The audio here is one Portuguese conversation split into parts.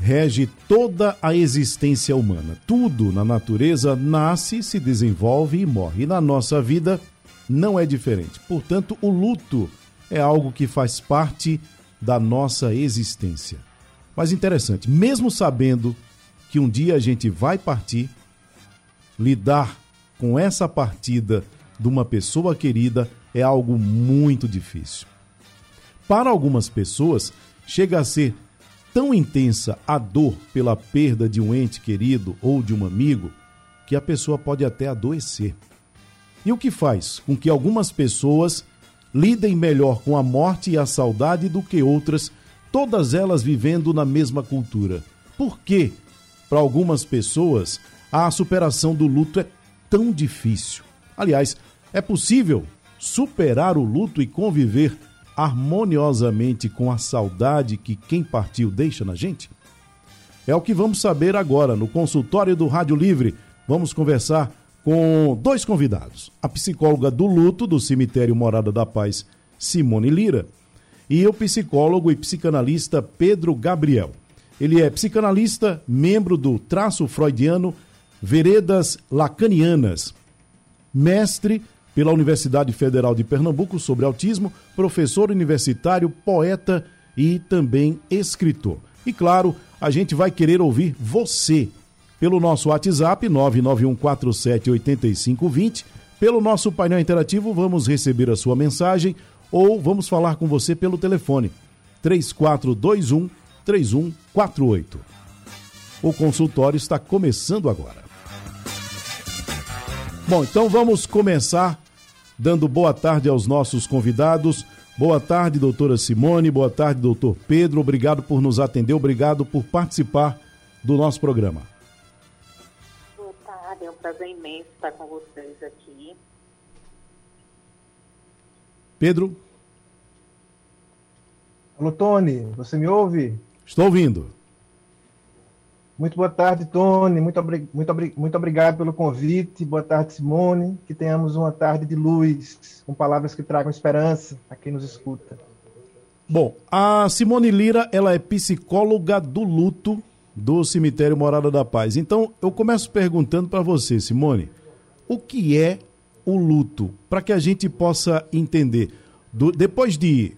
rege toda a existência humana. Tudo na natureza nasce, se desenvolve e morre. E na nossa vida não é diferente. Portanto, o luto é algo que faz parte da nossa existência. Mas interessante, mesmo sabendo que um dia a gente vai partir, lidar com essa partida de uma pessoa querida é algo muito difícil. Para algumas pessoas, chega a ser tão intensa a dor pela perda de um ente querido ou de um amigo que a pessoa pode até adoecer. E o que faz com que algumas pessoas lidem melhor com a morte e a saudade do que outras, todas elas vivendo na mesma cultura? Por que, para algumas pessoas, a superação do luto é tão difícil? Aliás, é possível superar o luto e conviver harmoniosamente com a saudade que quem partiu deixa na gente? É o que vamos saber agora no consultório do Rádio Livre. Vamos conversar com dois convidados: a psicóloga do luto do cemitério Morada da Paz, Simone Lira, e o psicólogo e psicanalista Pedro Gabriel. Ele é psicanalista, membro do traço freudiano Veredas Lacanianas, mestre pela Universidade Federal de Pernambuco sobre autismo, professor universitário, poeta e também escritor. E claro, a gente vai querer ouvir você pelo nosso WhatsApp 991478520, pelo nosso painel interativo vamos receber a sua mensagem ou vamos falar com você pelo telefone 3421 3148. O consultório está começando agora. Bom, então vamos começar dando boa tarde aos nossos convidados. Boa tarde, doutora Simone. Boa tarde, doutor Pedro. Obrigado por nos atender. Obrigado por participar do nosso programa. Boa tarde. É um prazer imenso estar com vocês aqui. Pedro? Alô, Tony. Você me ouve? Estou ouvindo. Muito boa tarde, Tony. Muito, muito, muito obrigado pelo convite. Boa tarde, Simone. Que tenhamos uma tarde de luz, com palavras que tragam esperança a quem nos escuta. Bom, a Simone Lira, ela é psicóloga do luto do cemitério Morada da Paz. Então, eu começo perguntando para você, Simone, o que é o luto? Para que a gente possa entender. Do, depois de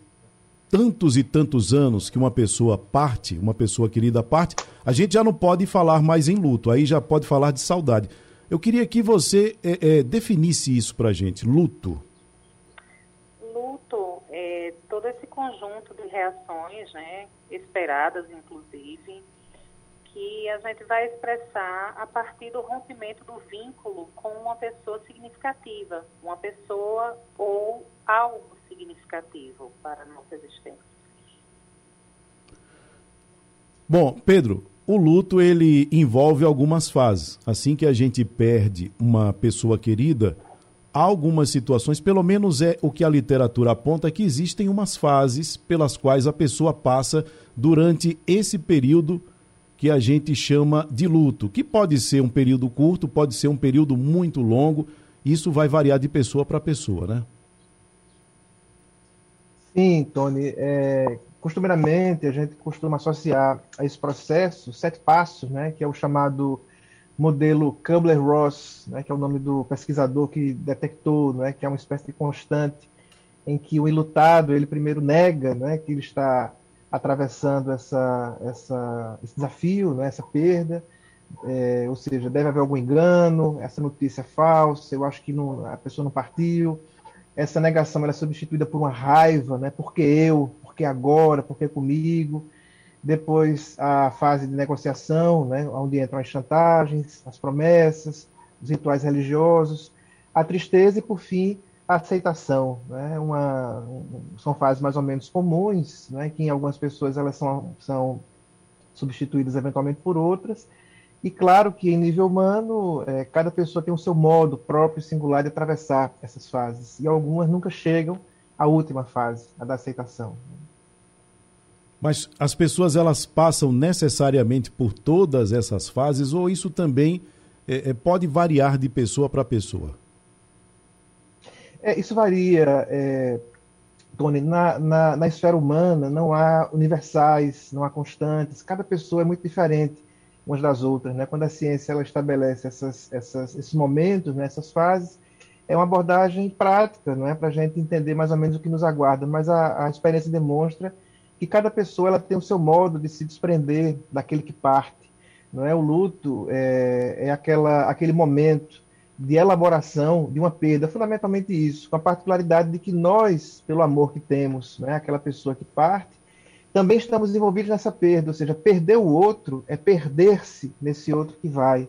tantos e tantos anos que uma pessoa parte, uma pessoa querida parte, a gente já não pode falar mais em luto, aí já pode falar de saudade. Eu queria que você é, é, definisse isso para gente, luto. Luto é todo esse conjunto de reações, né, esperadas inclusive, que a gente vai expressar a partir do rompimento do vínculo com uma pessoa significativa, uma pessoa ou algo significativo para a nossa existência. Bom, Pedro, o luto ele envolve algumas fases. Assim que a gente perde uma pessoa querida, há algumas situações, pelo menos é o que a literatura aponta, que existem umas fases pelas quais a pessoa passa durante esse período que a gente chama de luto, que pode ser um período curto, pode ser um período muito longo, isso vai variar de pessoa para pessoa, né? Sim, Tony. É, costumeiramente, a gente costuma associar a esse processo sete passos, né, que é o chamado modelo Kubler-Ross, né, que é o nome do pesquisador que detectou, né, que é uma espécie de constante em que o ilutado ele primeiro nega, né, que ele está atravessando essa, essa, esse desafio, né, essa perda, é, ou seja, deve haver algum engano, essa notícia é falsa, eu acho que não, a pessoa não partiu, essa negação é substituída por uma raiva, né? Porque eu, porque agora, porque comigo. Depois a fase de negociação, né? Onde entram as chantagens, as promessas, os rituais religiosos, a tristeza e por fim a aceitação, né? Uma, são fases mais ou menos comuns, né? Que em algumas pessoas elas são, são substituídas eventualmente por outras E claro que em nível humano, é, cada pessoa tem o seu modo próprio e singular de atravessar essas fases. E algumas nunca chegam à última fase, a da aceitação. Mas as pessoas elas passam necessariamente por todas essas fases ou isso também é, é pode variar de pessoa para pessoa? É, isso varia, é, Tony. Na, na, na esfera humana não há universais, não há constantes. Cada pessoa é muito diferente umas das outras. Né? Quando a ciência ela estabelece essas, essas, esses momentos, né, essas fases, é uma abordagem prática, não é para a gente entender mais ou menos o que nos aguarda. Mas a, a experiência demonstra que cada pessoa ela tem o seu modo de se desprender daquele que parte. Não é o luto é, é aquela aquele momento de elaboração de uma perda, fundamentalmente isso, com a particularidade de que nós, pelo amor que temos, né, aquela pessoa que parte, também estamos envolvidos nessa perda, ou seja, perder o outro é perder-se nesse outro que vai.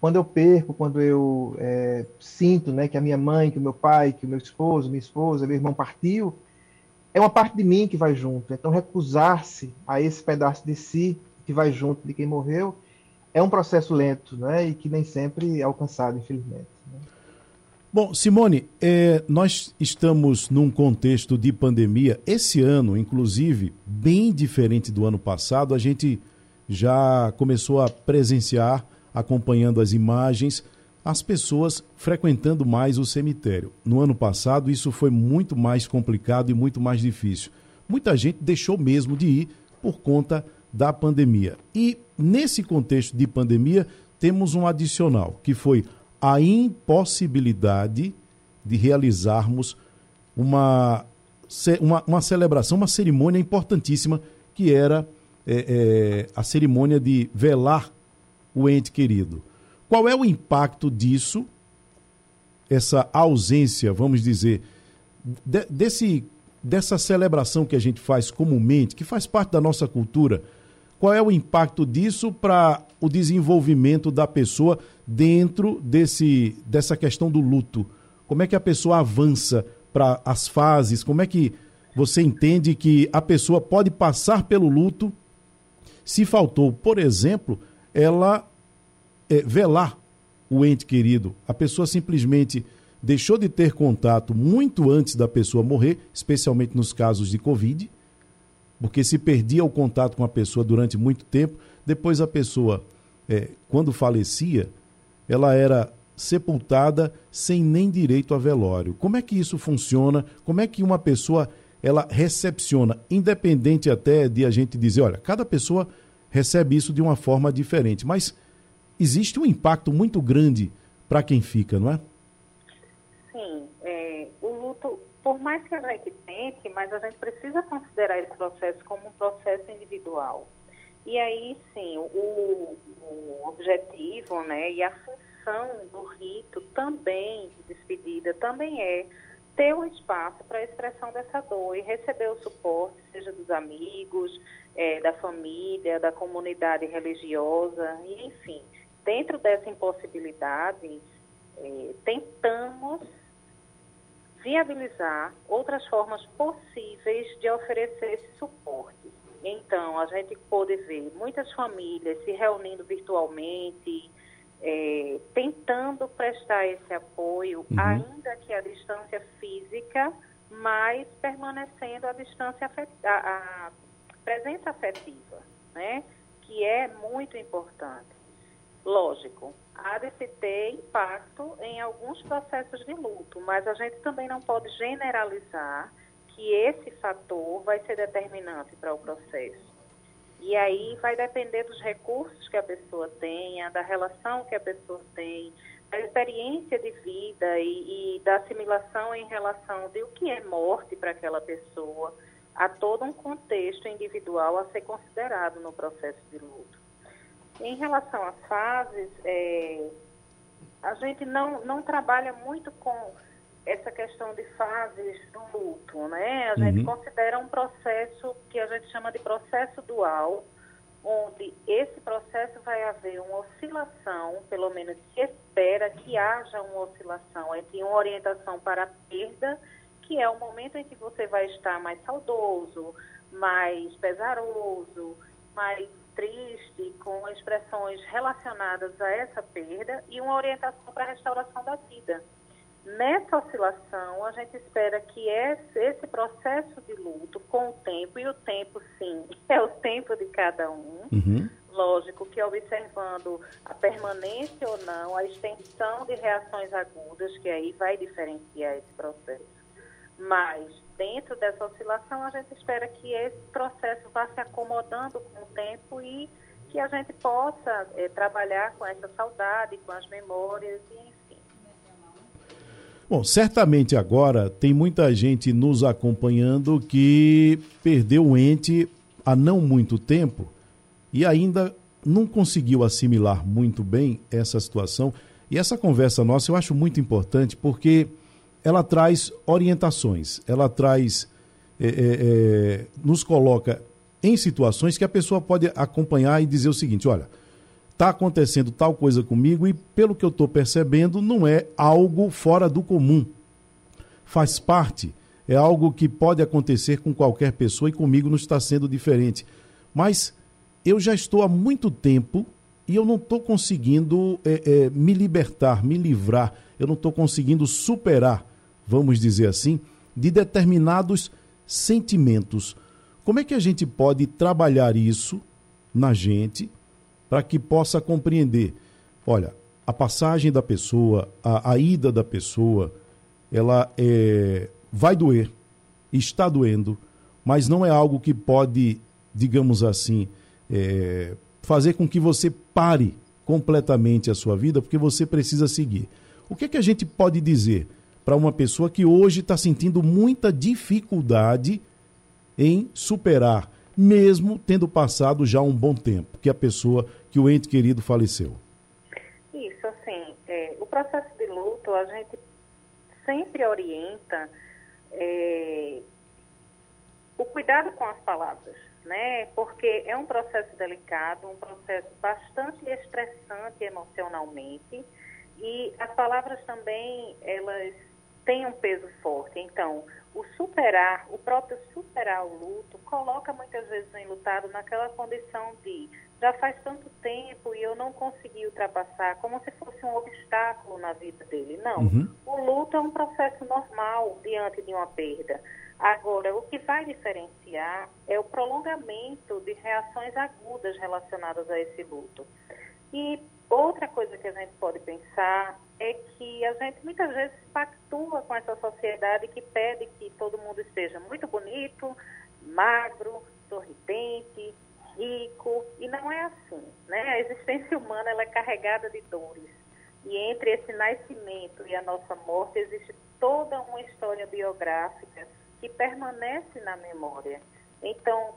Quando eu perco, quando eu é, sinto né, que a minha mãe, que o meu pai, que o meu esposo, minha esposa, meu irmão partiu, é uma parte de mim que vai junto. Então, recusar-se a esse pedaço de si que vai junto de quem morreu é um processo lento né? e que nem sempre é alcançado, infelizmente. Bom, Simone, é, nós estamos num contexto de pandemia. Esse ano, inclusive, bem diferente do ano passado, a gente já começou a presenciar, acompanhando as imagens, as pessoas frequentando mais o cemitério. No ano passado, isso foi muito mais complicado e muito mais difícil. Muita gente deixou mesmo de ir por conta da pandemia. E nesse contexto de pandemia, temos um adicional, que foi a impossibilidade de realizarmos uma, uma, uma celebração, uma cerimônia importantíssima, que era é, é, a cerimônia de velar o ente querido. Qual é o impacto disso, essa ausência, vamos dizer, de, desse, dessa celebração que a gente faz comumente, que faz parte da nossa cultura? Qual é o impacto disso para o desenvolvimento da pessoa dentro desse, dessa questão do luto? Como é que a pessoa avança para as fases? Como é que você entende que a pessoa pode passar pelo luto se faltou, por exemplo, ela é, velar o ente querido. A pessoa simplesmente deixou de ter contato muito antes da pessoa morrer, especialmente nos casos de Covid, porque se perdia o contato com a pessoa durante muito tempo, depois a pessoa, é, quando falecia, ela era sepultada sem nem direito a velório. Como é que isso funciona? Como é que uma pessoa ela recepciona, independente até de a gente dizer, olha, cada pessoa recebe isso de uma forma diferente, mas existe um impacto muito grande para quem fica, não é? Sim. É, o luto, por mais que a gente tente, mas a gente precisa considerar esse processo como um processo individual. E aí, sim, o, o objetivo né, e a função do rito também, de despedida, também é ter um espaço para a expressão dessa dor e receber o suporte, seja dos amigos, é, da família, da comunidade religiosa, e, enfim, dentro dessa impossibilidade, é, tentamos viabilizar outras formas possíveis de oferecer esse suporte. Então, a gente pôde ver muitas famílias se reunindo virtualmente, é, tentando prestar esse apoio, uhum. ainda que a distância física, mas permanecendo a distância afetiva, a, a presença afetiva, né? que é muito importante. Lógico, há de se ter impacto em alguns processos de luto, mas a gente também não pode generalizar que esse fator vai ser determinante para o processo. E aí vai depender dos recursos que a pessoa tenha, da relação que a pessoa tem, da experiência de vida e, e da assimilação em relação de o que é morte para aquela pessoa. Há todo um contexto individual a ser considerado no processo de luto. Em relação às fases, é, a gente não, não trabalha muito com essa questão de fases do luto, né? A gente uhum. considera um processo que a gente chama de processo dual, onde esse processo vai haver uma oscilação, pelo menos se espera que haja uma oscilação entre uma orientação para a perda, que é o momento em que você vai estar mais saudoso, mais pesaroso, mais triste, com expressões relacionadas a essa perda e uma orientação para a restauração da vida. Nessa oscilação, a gente espera que esse, processo de luto, com o tempo, e o tempo, sim, é o tempo de cada um, uhum. lógico que observando a permanência ou não, a extensão de reações agudas, que aí vai diferenciar esse processo. Mas, dentro dessa oscilação, a gente espera que esse processo vá se acomodando com o tempo e que a gente possa é, trabalhar com essa saudade, com as memórias e Bom, certamente agora tem muita gente nos acompanhando que perdeu o ente há não muito tempo e ainda não conseguiu assimilar muito bem essa situação. E essa conversa nossa eu acho muito importante porque ela traz orientações, ela traz, é, é, é nos coloca em situações que a pessoa pode acompanhar e dizer o seguinte: olha está acontecendo tal coisa comigo e, pelo que eu estou percebendo, não é algo fora do comum. Faz parte, é algo que pode acontecer com qualquer pessoa e comigo não está sendo diferente. Mas eu já estou há muito tempo e eu não estou conseguindo é, é, me libertar, me livrar, eu não estou conseguindo superar, vamos dizer assim, de determinados sentimentos. Como é que a gente pode trabalhar isso na gente? Para que possa compreender. Olha, a passagem da pessoa, a, a ida da pessoa, ela é, vai doer, está doendo, mas não é algo que pode, digamos assim, é, fazer com que você pare completamente a sua vida, porque você precisa seguir. O que, é que a gente pode dizer para uma pessoa que hoje está sentindo muita dificuldade em superar mesmo tendo passado já um bom tempo que a pessoa, que o ente querido faleceu? Isso, assim, é, o processo de luto, a gente sempre orienta é, o cuidado com as palavras, né? Porque é um processo delicado, um processo bastante estressante emocionalmente e as palavras também, elas têm um peso forte. Então, o superar, o próprio superar o luto, coloca muitas vezes o enlutado naquela condição de já faz tanto tempo e eu não consegui ultrapassar, como se fosse um obstáculo na vida dele. Não. Uhum. O luto é um processo normal diante de uma perda. Agora, o que vai diferenciar é o prolongamento de reações agudas relacionadas a esse luto. E outra coisa que a gente pode pensar é que a gente muitas vezes pactua com essa sociedade que pede que todo mundo esteja muito bonito, magro, sorridente, rico, e não é assim, né? A existência humana ela é carregada de dores. E entre esse nascimento e a nossa morte existe toda uma história biográfica que permanece na memória. Então,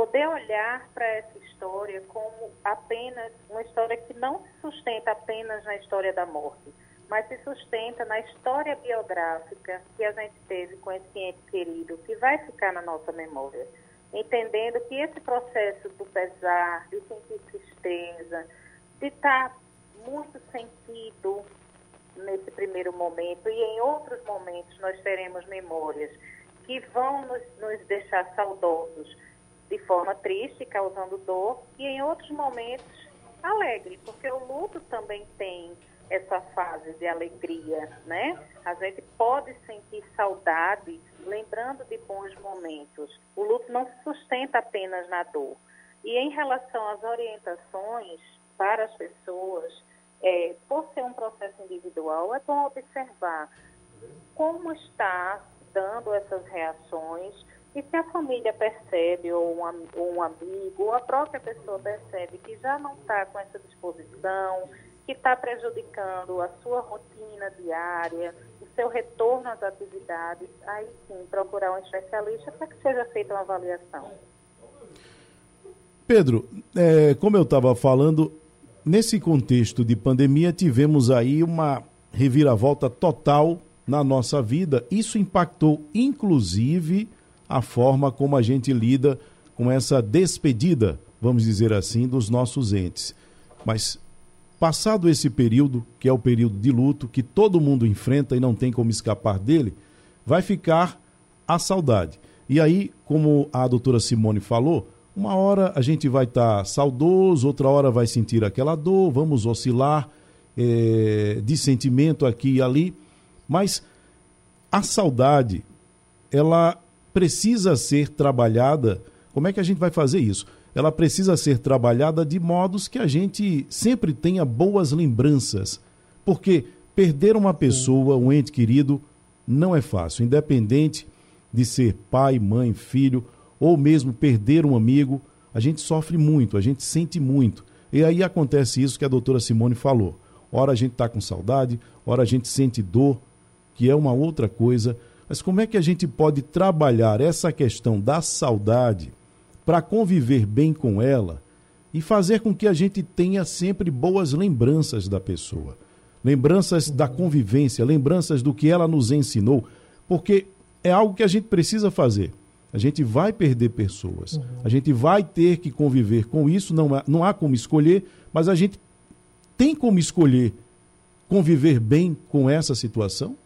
poder olhar para essa história como apenas uma história que não se sustenta apenas na história da morte, mas se sustenta na história biográfica que a gente teve com esse ente querido, que vai ficar na nossa memória. Entendendo que esse processo do pesar, de sentir tristeza, de estar muito sentido nesse primeiro momento e em outros momentos nós teremos memórias que vão nos, nos deixar saudosos de forma triste, causando dor, e em outros momentos alegre, porque o luto também tem essa fase de alegria, né? A gente pode sentir saudade, lembrando de bons momentos. O luto não se sustenta apenas na dor. E em relação às orientações para as pessoas, é, por ser um processo individual, é bom observar como está dando essas reações e se a família percebe, ou um, ou um amigo, ou a própria pessoa percebe que já não está com essa disposição, que está prejudicando a sua rotina diária, o seu retorno às atividades, aí sim procurar um especialista para que seja feita uma avaliação. Pedro, é, como eu estava falando, nesse contexto de pandemia tivemos aí uma reviravolta total na nossa vida. Isso impactou, inclusive, a forma como a gente lida com essa despedida, vamos dizer assim, dos nossos entes. Mas passado esse período, que é o período de luto, que todo mundo enfrenta e não tem como escapar dele, vai ficar a saudade. E aí, como a doutora Simone falou, Uma hora a gente vai estar tá saudoso, outra hora vai sentir aquela dor, vamos oscilar é, de sentimento aqui e ali, mas a saudade, ela precisa ser trabalhada. Como é que a gente vai fazer isso? Ela precisa ser trabalhada de modos que a gente sempre tenha boas lembranças. Porque perder uma pessoa, um ente querido, não é fácil, independente de ser pai, mãe, filho, ou mesmo perder um amigo, a gente sofre muito, a gente sente muito. E aí acontece isso que a doutora Simone falou. Ora a gente está com saudade, ora a gente sente dor, que é uma outra coisa. Mas como é que a gente pode trabalhar essa questão da saudade para conviver bem com ela e fazer com que a gente tenha sempre boas lembranças da pessoa? Lembranças da convivência, lembranças do que ela nos ensinou, porque é algo que a gente precisa fazer. A gente vai perder pessoas. Uhum. A gente vai ter que conviver com isso. Não há, não há como escolher, mas a gente tem como escolher conviver bem com essa situação?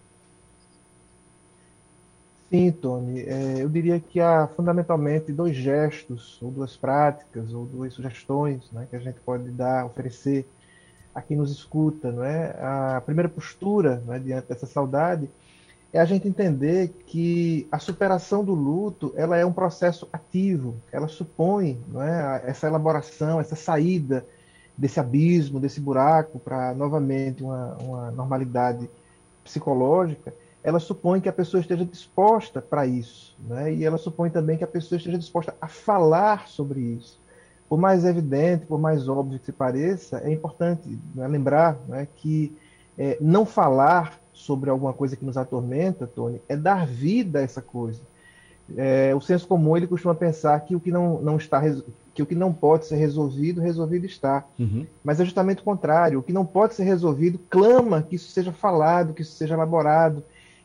Sim, Tony. É, eu diria que há fundamentalmente dois gestos, ou duas práticas, ou duas sugestões né, que a gente pode dar, oferecer a quem nos escuta. É? A primeira postura né, diante dessa saudade é a gente entender que a superação do luto ela é um processo ativo, ela supõe é, essa elaboração, essa saída desse abismo, desse buraco para novamente uma, uma normalidade psicológica ela supõe que a pessoa esteja disposta para isso, né? e ela supõe também que a pessoa esteja disposta a falar sobre isso. Por mais evidente, por mais óbvio que se pareça, é importante né, lembrar né, que é, não falar sobre alguma coisa que nos atormenta, Tony, é dar vida a essa coisa. É, o senso comum ele costuma pensar que o que não, não está que o que não pode ser resolvido, resolvido está. Uhum. Mas é justamente o contrário. O que não pode ser resolvido clama que isso seja falado, que isso seja elaborado,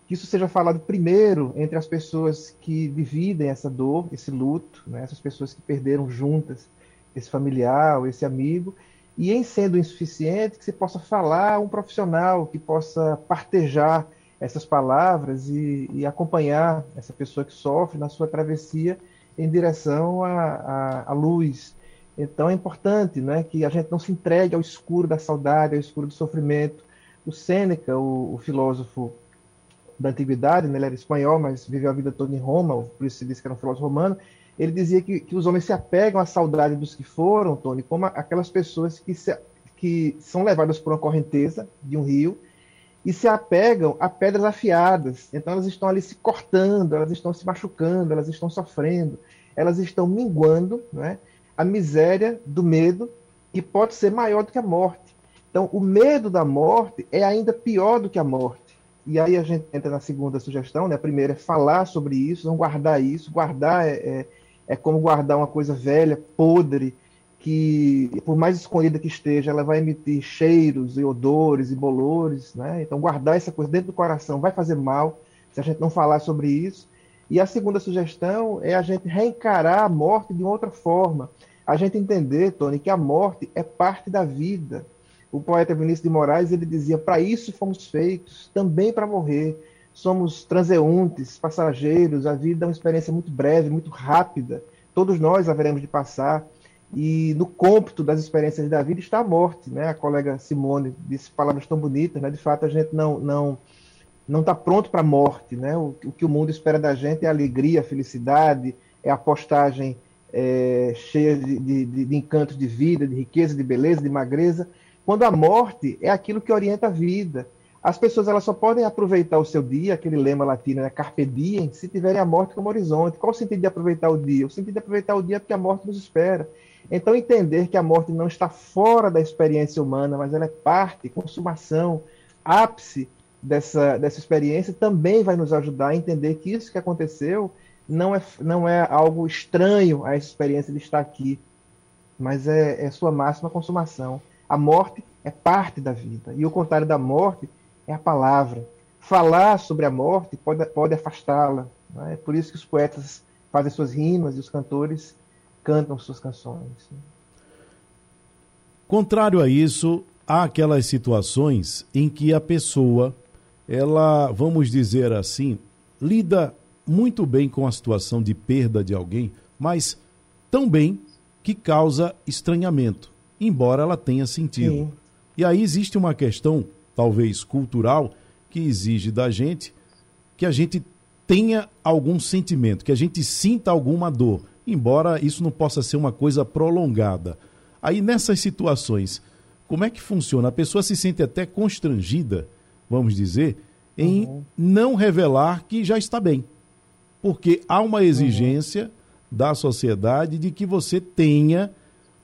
que isso seja falado primeiro entre as pessoas que dividem essa dor, esse luto, né? essas pessoas que perderam juntas esse familiar esse amigo, e em sendo insuficiente, que se possa falar um profissional que possa partejar essas palavras e, e acompanhar essa pessoa que sofre na sua travessia em direção à luz. Então é importante né, que a gente não se entregue ao escuro da saudade, ao escuro do sofrimento. O Sêneca, o, o filósofo da antiguidade, né? ele era espanhol, mas viveu a vida toda em Roma, por isso se diz que era um filósofo romano, ele dizia que, que os homens se apegam à saudade dos que foram, Tony, como aquelas pessoas que, se, que são levadas por uma correnteza de um rio e se apegam a pedras afiadas. Então elas estão ali se cortando, elas estão se machucando, elas estão sofrendo, elas estão minguando né, a miséria do medo, que pode ser maior do que a morte. Então, o medo da morte é ainda pior do que a morte. E aí a gente entra na segunda sugestão, né? A primeira é falar sobre isso, não guardar isso. Guardar é, é, é como guardar uma coisa velha, podre, que por mais escondida que esteja, ela vai emitir cheiros e odores e bolores, né? Então guardar essa coisa dentro do coração vai fazer mal se a gente não falar sobre isso. E a segunda sugestão é a gente reencarar a morte de outra forma. A gente entender, Tony, que a morte é parte da vida o poeta Vinícius de Moraes ele dizia: para isso fomos feitos, também para morrer. Somos transeuntes, passageiros. A vida é uma experiência muito breve, muito rápida. Todos nós haveremos de passar. E no cômputo das experiências da vida está a morte, né? A colega Simone disse palavras tão bonitas, né? De fato, a gente não não não está pronto para a morte, né? O, o, que o mundo espera da gente é alegria, felicidade, é a postagem é, cheia de, de, de de vida, de riqueza, de beleza, de magreza. Quando a morte é aquilo que orienta a vida. As pessoas elas só podem aproveitar o seu dia, aquele lema latino, né, carpe diem, se tiverem a morte como horizonte. Qual o sentido de aproveitar o dia? O sentido de aproveitar o dia é porque a morte nos espera. Então, entender que a morte não está fora da experiência humana, mas ela é parte, consumação, ápice dessa, dessa experiência, também vai nos ajudar a entender que isso que aconteceu não é, não é algo estranho essa experiência de estar aqui, mas é, é sua máxima consumação. A morte é parte da vida. E o contrário da morte é a palavra. Falar sobre a morte pode, pode afastá-la. É? é por isso que os poetas fazem suas rimas e os cantores cantam suas canções. Contrário a isso, há aquelas situações em que a pessoa, ela, vamos dizer assim, lida muito bem com a situação de perda de alguém, mas também que causa estranhamento, embora ela tenha sentido. Sim. E aí existe uma questão, talvez cultural, que exige da gente que a gente tenha algum sentimento, que a gente sinta alguma dor, embora isso não possa ser uma coisa prolongada. Aí nessas situações, como é que funciona? A pessoa se sente até constrangida, vamos dizer, em uhum. não revelar que já está bem. Porque há uma exigência uhum. da sociedade de que você tenha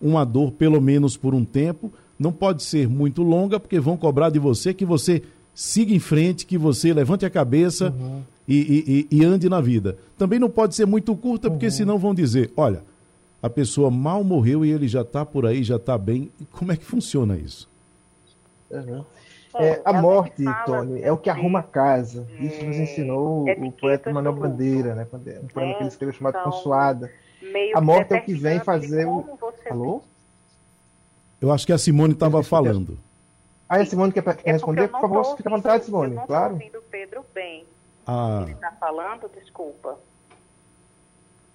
uma dor pelo menos por um tempo, não pode ser muito longa, porque vão cobrar de você que você siga em frente, que você levante a cabeça uhum. e, e, e, ande na vida. Também não pode ser muito curta, porque uhum. senão vão dizer, olha, a pessoa mal morreu e ele já está por aí, já está bem. Como é que funciona isso? Uhum. É, a morte, Tony, é o que arruma a casa. Isso nos ensinou o poeta Manuel Bandeira, né? Um poema que ele escreveu chamado então, Consuada. A morte é o que vem fazer o. Alô? Eu acho que a Simone estava falando. Ah, a Simone quer, quer é responder? Por favor, fique à vontade, Simone. Eu não claro. ouvindo o Pedro bem. Ah. Ele está falando, desculpa.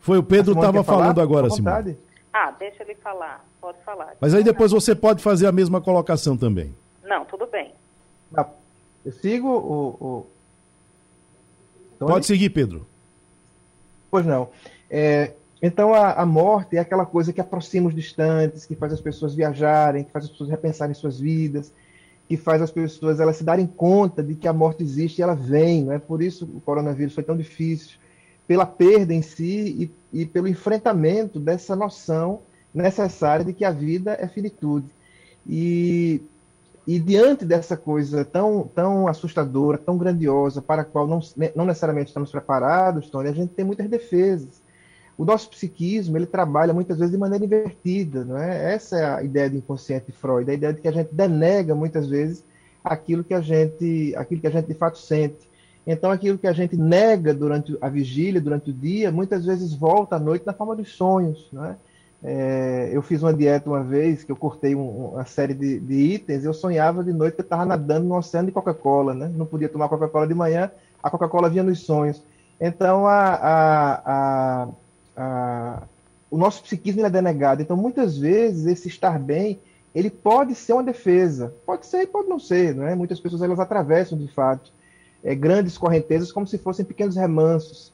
Foi o Pedro que estava falando agora, Simone. Ah, deixa ele falar. Pode falar. Mas aí depois você pode fazer a mesma colocação também. Não, tudo bem. Eu sigo o. o... Pode seguir, Pedro. Pois não. É, então a, a, morte é aquela coisa que aproxima os distantes, que faz as pessoas viajarem, que faz as pessoas repensarem suas vidas, que faz as pessoas elas se darem conta de que a morte existe e ela vem. Não é por isso o coronavírus foi tão difícil, pela perda em si e, e pelo enfrentamento dessa noção necessária de que a vida é finitude. E, e diante dessa coisa tão, tão assustadora, tão grandiosa, para a qual não, não necessariamente estamos preparados, Tony, a gente tem muitas defesas o nosso psiquismo ele trabalha muitas vezes de maneira invertida, não é? Essa é a ideia do inconsciente de Freud, a ideia de que a gente denega muitas vezes aquilo que a gente, aquilo que a gente de fato sente. Então, aquilo que a gente nega durante a vigília, durante o dia, muitas vezes volta à noite na forma dos sonhos, não é? É, eu fiz uma dieta uma vez que eu cortei um, uma série de, de, itens. Eu sonhava de noite que eu estava nadando no oceano de Coca-Cola, né? Não podia tomar Coca-Cola de manhã, a Coca-Cola vinha nos sonhos. Então a, a, a, a, o nosso psiquismo é denegado. Então, muitas vezes, esse estar bem, ele pode ser uma defesa. Pode ser e pode não ser. Não é? Muitas pessoas elas atravessam, de fato, é, grandes correntezas como se fossem pequenos remansos.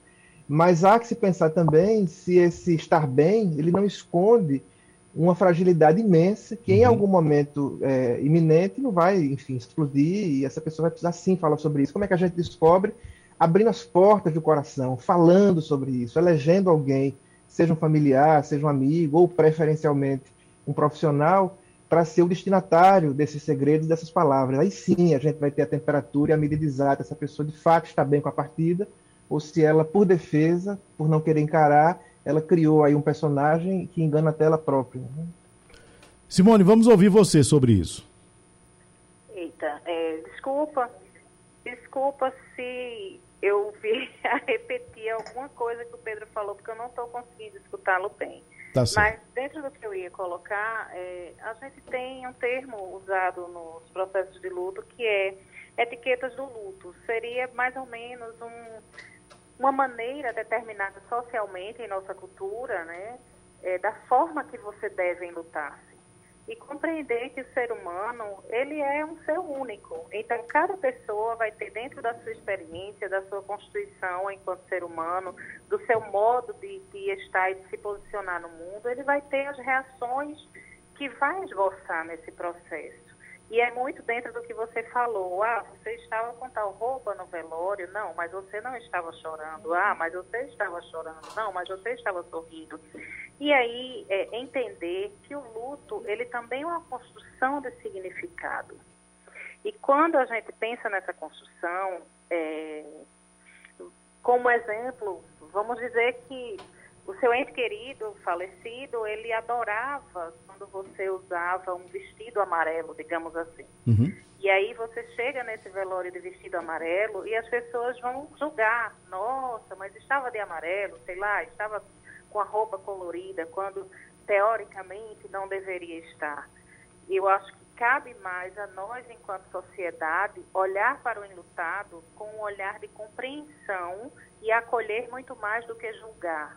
Mas há que se pensar também se esse estar bem, ele não esconde uma fragilidade imensa que uhum. em algum momento é, iminente não vai, enfim, explodir e essa pessoa vai precisar sim falar sobre isso. Como é que a gente descobre? Abrindo as portas do coração, falando sobre isso, elegendo alguém, seja um familiar, seja um amigo, ou preferencialmente um profissional, para ser o destinatário desses segredos, dessas palavras. Aí sim a gente vai ter a temperatura e a medida exata, essa pessoa de fato está bem com a partida, ou se ela, por defesa, por não querer encarar, ela criou aí um personagem que engana até ela própria. Né? Simone, vamos ouvir você sobre isso. Eita, é, desculpa, desculpa se eu vi a repetir alguma coisa que o Pedro falou, porque eu não estou conseguindo escutá-lo bem. Tá Mas dentro do que eu ia colocar, é, a gente tem um termo usado nos processos de luto que é etiquetas do luto. Seria mais ou menos um, uma maneira determinada socialmente em nossa cultura, né, é, da forma que você deve lutar e compreender que o ser humano ele é um ser único. Então cada pessoa vai ter dentro da sua experiência, da sua constituição enquanto ser humano, do seu modo de, de estar e de se posicionar no mundo, ele vai ter as reações que vai esboçar nesse processo. E é muito dentro do que você falou. Ah, você estava com tal roupa no velório. Não, mas você não estava chorando. Ah, mas você estava chorando. Não, mas você estava sorrindo. E aí, é, entender que o luto, ele também é uma construção de significado. E quando a gente pensa nessa construção, é, como exemplo, vamos dizer que o seu ente querido, falecido, ele adorava quando você usava um vestido amarelo, digamos assim. Uhum. E aí você chega nesse velório de vestido amarelo e as pessoas vão julgar. Nossa, mas estava de amarelo, sei lá, estava com a roupa colorida, quando teoricamente não deveria estar. Eu acho que cabe mais a nós, enquanto sociedade, olhar para o enlutado com um olhar de compreensão e acolher muito mais do que julgar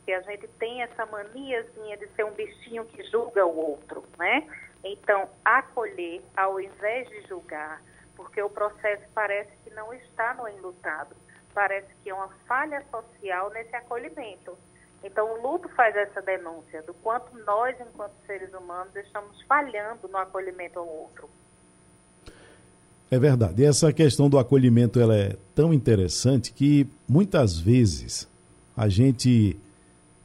porque a gente tem essa maniazinha de ser um bichinho que julga o outro, né? Então, acolher ao invés de julgar, porque o processo parece que não está no enlutado, parece que é uma falha social nesse acolhimento. Então, o luto faz essa denúncia do quanto nós, enquanto seres humanos, estamos falhando no acolhimento ao outro. É verdade. E essa questão do acolhimento ela é tão interessante que muitas vezes a gente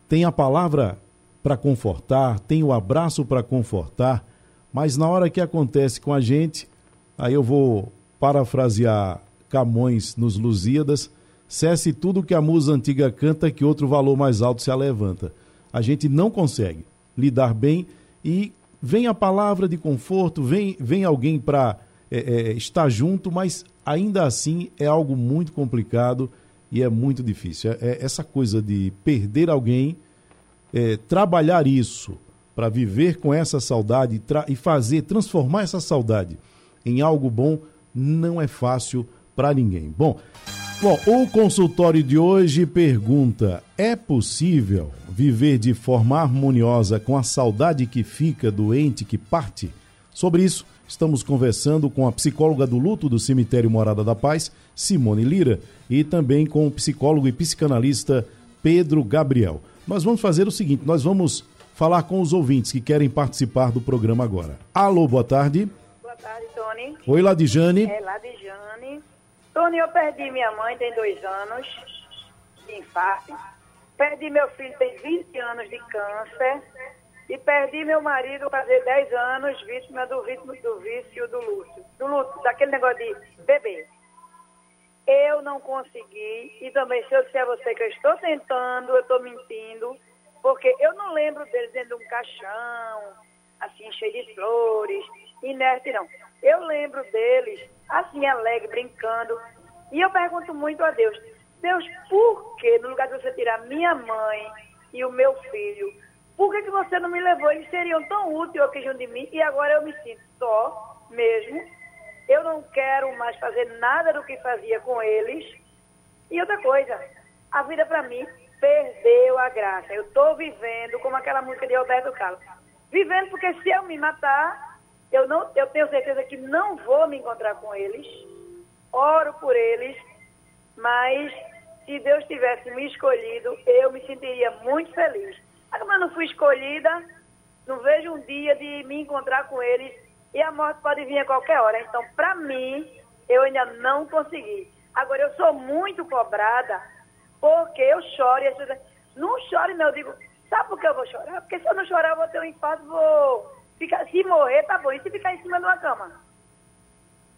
tem a palavra para confortar, tem o abraço para confortar, mas na hora que acontece com a gente, aí eu vou parafrasear Camões nos Lusíadas, cesse tudo que a musa antiga canta, que outro valor mais alto se alevanta. A gente não consegue lidar bem e vem a palavra de conforto, vem, vem alguém para é, é, estar junto, mas ainda assim é algo muito complicado e é muito difícil. É, é essa coisa de perder alguém, é, trabalhar isso para viver com essa saudade e fazer, transformar essa saudade em algo bom, não é fácil para ninguém. Bom, bom, o consultório de hoje pergunta: é possível viver de forma harmoniosa com a saudade que fica do ente que parte? Sobre isso, Estamos conversando com a psicóloga do luto do cemitério Morada da Paz, Simone Lira, e também com o psicólogo e psicanalista Pedro Gabriel. Nós vamos fazer o seguinte: nós vamos falar com os ouvintes que querem participar do programa agora. Alô, boa tarde. Boa tarde, Tony. Oi, Ladijane. É, Ladijane. Tony, eu perdi minha mãe, tem dois anos de infarto. Perdi meu filho, tem 20 anos de câncer. E perdi meu marido fazer 10 anos, vítima do do vício do luto. Do luto, daquele negócio de beber. Eu não consegui, e também se eu disser a você que eu estou tentando, eu estou mentindo, porque eu não lembro deles dentro de um caixão, assim, cheio de flores, inerte não. Eu lembro deles, assim, alegre, brincando. E eu pergunto muito a Deus, Deus, por que no lugar de você tirar minha mãe e o meu filho, por que, que você não me levou? Eles seriam tão úteis aqui junto de mim e agora eu me sinto só mesmo. Eu não quero mais fazer nada do que fazia com eles. E outra coisa, a vida para mim perdeu a graça. Eu estou vivendo como aquela música de Roberto Carlos. Vivendo porque se eu me matar, eu, não, eu tenho certeza que não vou me encontrar com eles. Oro por eles, mas se Deus tivesse me escolhido, eu me sentiria muito feliz como eu não fui escolhida, não vejo um dia de me encontrar com eles e a morte pode vir a qualquer hora. Então, para mim, eu ainda não consegui. Agora, eu sou muito cobrada porque eu choro e as pessoas não chore, não. Eu digo, sabe por que eu vou chorar? Porque se eu não chorar, eu vou ter um infarto, vou ficar, se morrer, tá bom. E se ficar em cima de uma cama?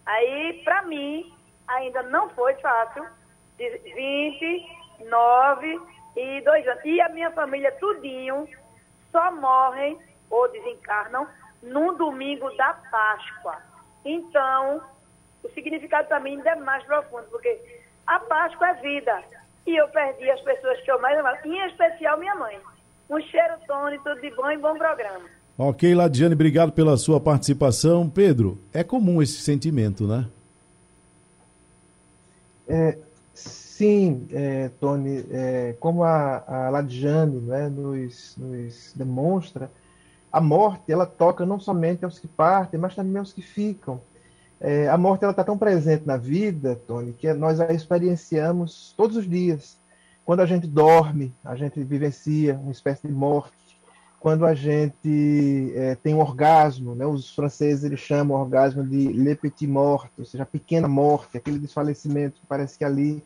Aí, para mim, ainda não foi fácil. De 29 e dois anos. E a minha família, tudinho, só morrem ou desencarnam num domingo da Páscoa. Então, o significado para mim ainda é mais profundo, porque a Páscoa é vida. E eu perdi as pessoas que eu mais amava, em especial minha mãe. Um cheiro, tudo de bom e bom programa. Ok, Ladiane, obrigado pela sua participação. Pedro, é comum esse sentimento, né? É, Sim, é, Tony, é, como a, a Ladjane né, nos, nos, demonstra, a morte ela toca não somente aos que partem, mas também aos que ficam. É, a morte ela está tão presente na vida, Tony, que nós a experienciamos todos os dias. Quando a gente dorme, a gente vivencia uma espécie de morte. Quando a gente é, tem um orgasmo, né, os franceses eles chamam o orgasmo de le petit mort, ou seja, a pequena morte, aquele desfalecimento que parece que ali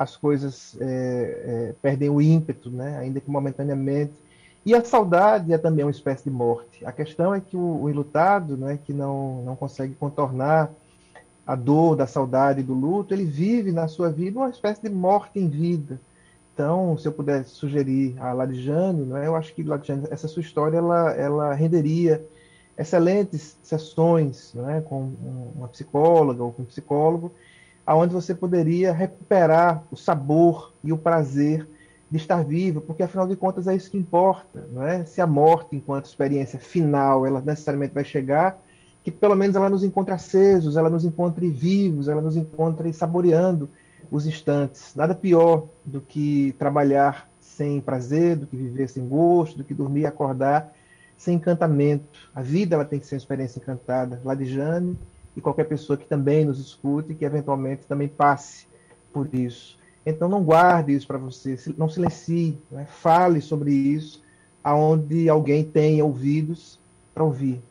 as coisas é, é, perdem o ímpeto, né? ainda que momentaneamente. E a saudade é também uma espécie de morte. A questão é que o, o ilutado, né, que não, não consegue contornar a dor da saudade e do luto, ele vive na sua vida uma espécie de morte em vida. Então, se eu pudesse sugerir a Ladjane, né, eu acho que essa sua história ela, ela renderia excelentes sessões né, com uma psicóloga ou com um psicólogo, aonde você poderia recuperar o sabor e o prazer de estar vivo, porque afinal de contas é isso que importa, é? Se a morte, enquanto experiência final, ela necessariamente vai chegar, que pelo menos ela nos encontre acesos, ela nos encontre vivos, ela nos encontre saboreando os instantes. Nada pior do que trabalhar sem prazer, do que viver sem gosto, do que dormir e acordar sem encantamento. A vida ela tem que ser uma experiência encantada. Ladijane e qualquer pessoa que também nos escute, que eventualmente também passe por isso. Então não guarde isso para você, não silencie, né? fale sobre isso aonde alguém tenha ouvidos para ouvir.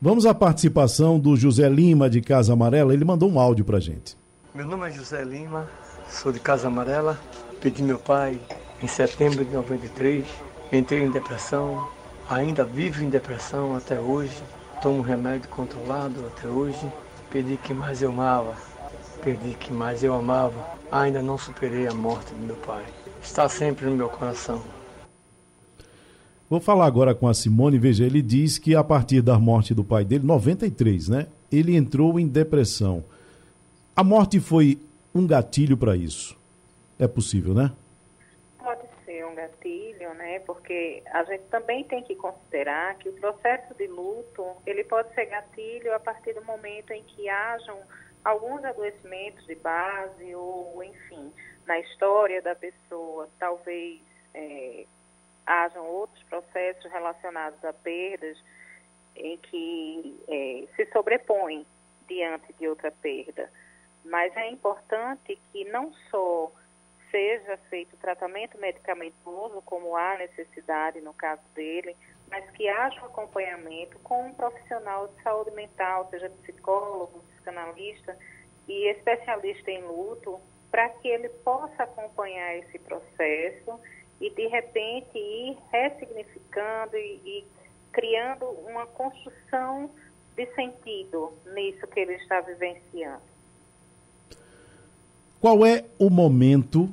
Vamos à participação do José Lima de Casa Amarela. Ele mandou um áudio para gente. Meu nome é José Lima, sou de Casa Amarela. Pedi meu pai em setembro de 93. Entrei em depressão, ainda vivo em depressão até hoje. Tomo remédio controlado até hoje. Pedi que mais eu amava, perdi que mais eu amava. Ainda não superei a morte do meu pai. Está sempre no meu coração. Vou falar agora com a Simone. Veja, ele diz que a partir da morte do pai dele, 93, né? Ele entrou em depressão. A morte foi um gatilho para isso. É possível, né? Pode ser um gatilho, né? Porque a gente também tem que considerar que o processo de luto, ele pode ser gatilho a partir do momento em que hajam alguns adoecimentos de base ou, enfim, na história da pessoa, talvez é, hajam outros processos relacionados a perdas em que é, se sobrepõem diante de outra perda. Mas é importante que não só seja feito tratamento medicamentoso, como há necessidade no caso dele, mas que haja um acompanhamento com um profissional de saúde mental, seja psicólogo, psicanalista e especialista em luto, para que ele possa acompanhar esse processo e de repente ir ressignificando e, e criando uma construção de sentido nisso que ele está vivenciando. Qual é o momento,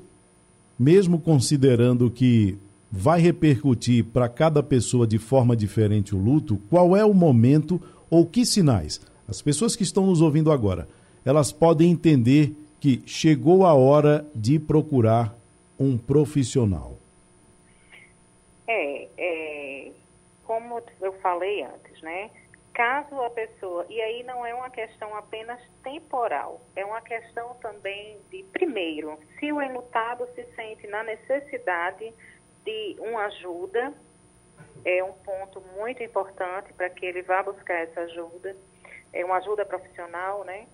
mesmo considerando que vai repercutir para cada pessoa de forma diferente o luto, qual é o momento ou que sinais as pessoas que estão nos ouvindo agora, elas podem entender que chegou a hora de procurar um profissional? É, é, como eu falei antes, né? Caso a pessoa, e aí não é uma questão apenas temporal, é uma questão também de, primeiro, se o enlutado se sente na necessidade de uma ajuda, é um ponto muito importante para que ele vá buscar essa ajuda, é uma ajuda profissional, né?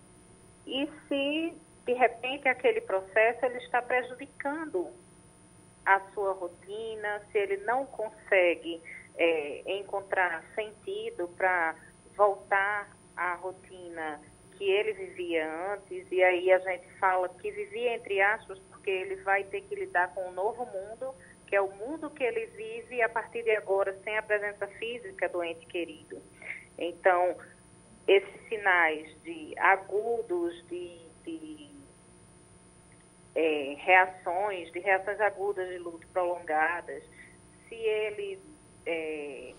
E se de repente aquele processo ele está prejudicando a sua rotina, se ele não consegue é, encontrar sentido para voltar à rotina que ele vivia antes, e aí a gente fala que vivia entre aspas, porque ele vai ter que lidar com um novo mundo, que é o mundo que ele vive a partir de agora sem a presença física do ente querido. Então, esses sinais de agudos, de, de é, reações, de reações agudas de luto prolongadas, se ele é,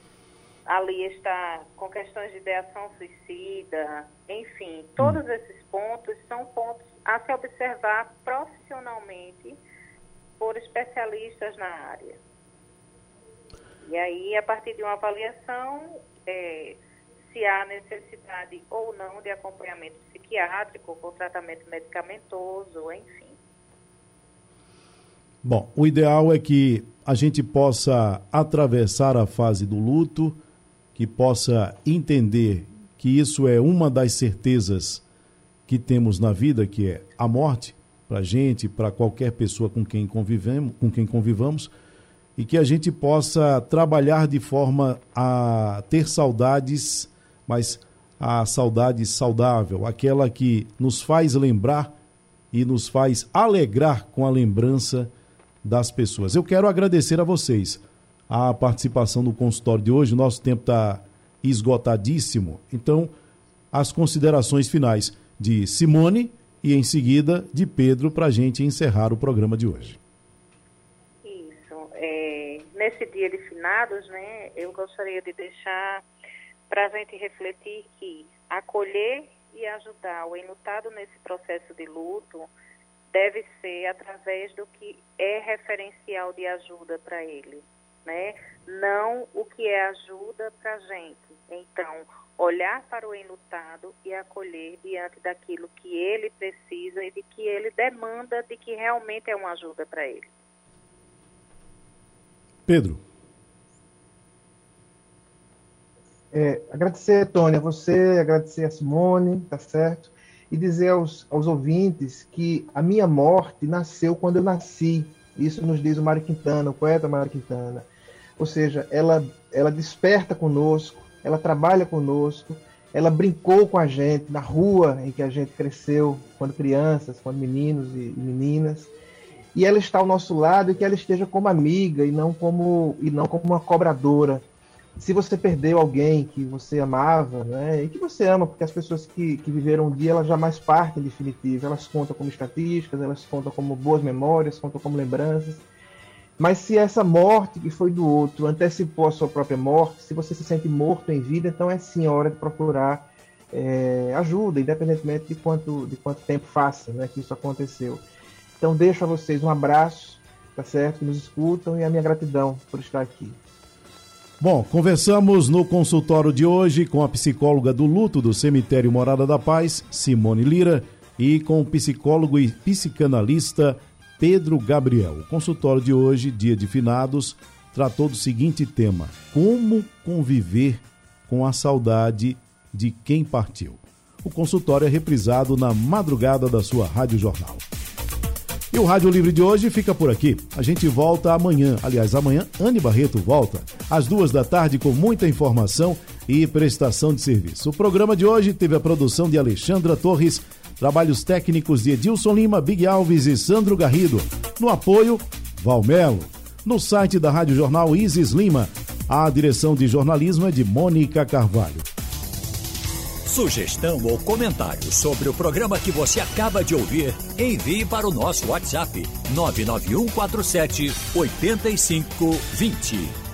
ali está com questões de ideação suicida, enfim, todos hum. esses pontos são pontos a se observar profissionalmente por especialistas na área. E aí, a partir de uma avaliação, é, se há necessidade ou não de acompanhamento psiquiátrico, com tratamento medicamentoso, enfim. Bom, o ideal é que a gente possa atravessar a fase do luto, que possa entender que isso é uma das certezas que temos na vida, que é a morte, para a gente, para qualquer pessoa com quem convivemos, com quem convivamos, e que a gente possa trabalhar de forma a ter saudades, mas a saudade saudável, aquela que nos faz lembrar e nos faz alegrar com a lembrança das pessoas. Eu quero agradecer a vocês a participação no consultório de hoje. O nosso tempo está esgotadíssimo. Então, as considerações finais de Simone e em seguida de Pedro para a gente encerrar o programa de hoje. Isso. É, nesse dia de finados, né, eu gostaria de deixar para a gente refletir que acolher e ajudar o enlutado nesse processo de luto deve ser através do que é referencial de ajuda para ele, né? Não o que é ajuda para a gente. Então, olhar para o enlutado e acolher diante daquilo que ele precisa e de que ele demanda de que realmente é uma ajuda para ele. Pedro. É, agradecer, Tony, a você, agradecer a Simone, tá certo? E dizer aos, aos ouvintes que a minha morte nasceu quando eu nasci. Isso nos diz o Mário Quintana, o poeta Mário Quintana. Ou seja, ela, ela desperta conosco, ela trabalha conosco, ela brincou com a gente na rua em que a gente cresceu, quando crianças, quando meninos e, meninas. E ela está ao nosso lado e que ela esteja como amiga e não como, e não como uma cobradora. Se você perdeu alguém que você amava, né, e que você ama, porque as pessoas que, que viveram um dia, elas jamais partem em definitivo, elas contam como estatísticas, elas contam como boas memórias, contam como lembranças, mas se essa morte que foi do outro antecipou a sua própria morte, se você se sente morto em vida, então é sim a hora de procurar é, ajuda, independentemente de quanto, de quanto tempo faça né, que isso aconteceu. Então deixo a vocês um abraço, tá certo, que nos escutam, e a minha gratidão por estar aqui. Bom, conversamos no consultório de hoje com a psicóloga do luto do Cemitério Morada da Paz, Simone Lira, e com o psicólogo e psicanalista Pedro Gabriel. O consultório de hoje, dia de finados, tratou do seguinte tema: como conviver com a saudade de quem partiu. O consultório é reprisado na madrugada da sua Rádio Jornal. E o Rádio Livre de hoje fica por aqui. A gente volta amanhã. Aliás, amanhã, Anne Barreto volta às duas da tarde com muita informação e prestação de serviço. O programa de hoje teve a produção de Alexandra Torres, trabalhos técnicos de Edilson Lima, Big Alves e Sandro Garrido. No apoio, Valmelo. No site da Rádio Jornal Isis Lima. A direção de jornalismo é de Mônica Carvalho. Sugestão ou comentário sobre o programa que você acaba de ouvir, envie para o nosso WhatsApp 99147 8520.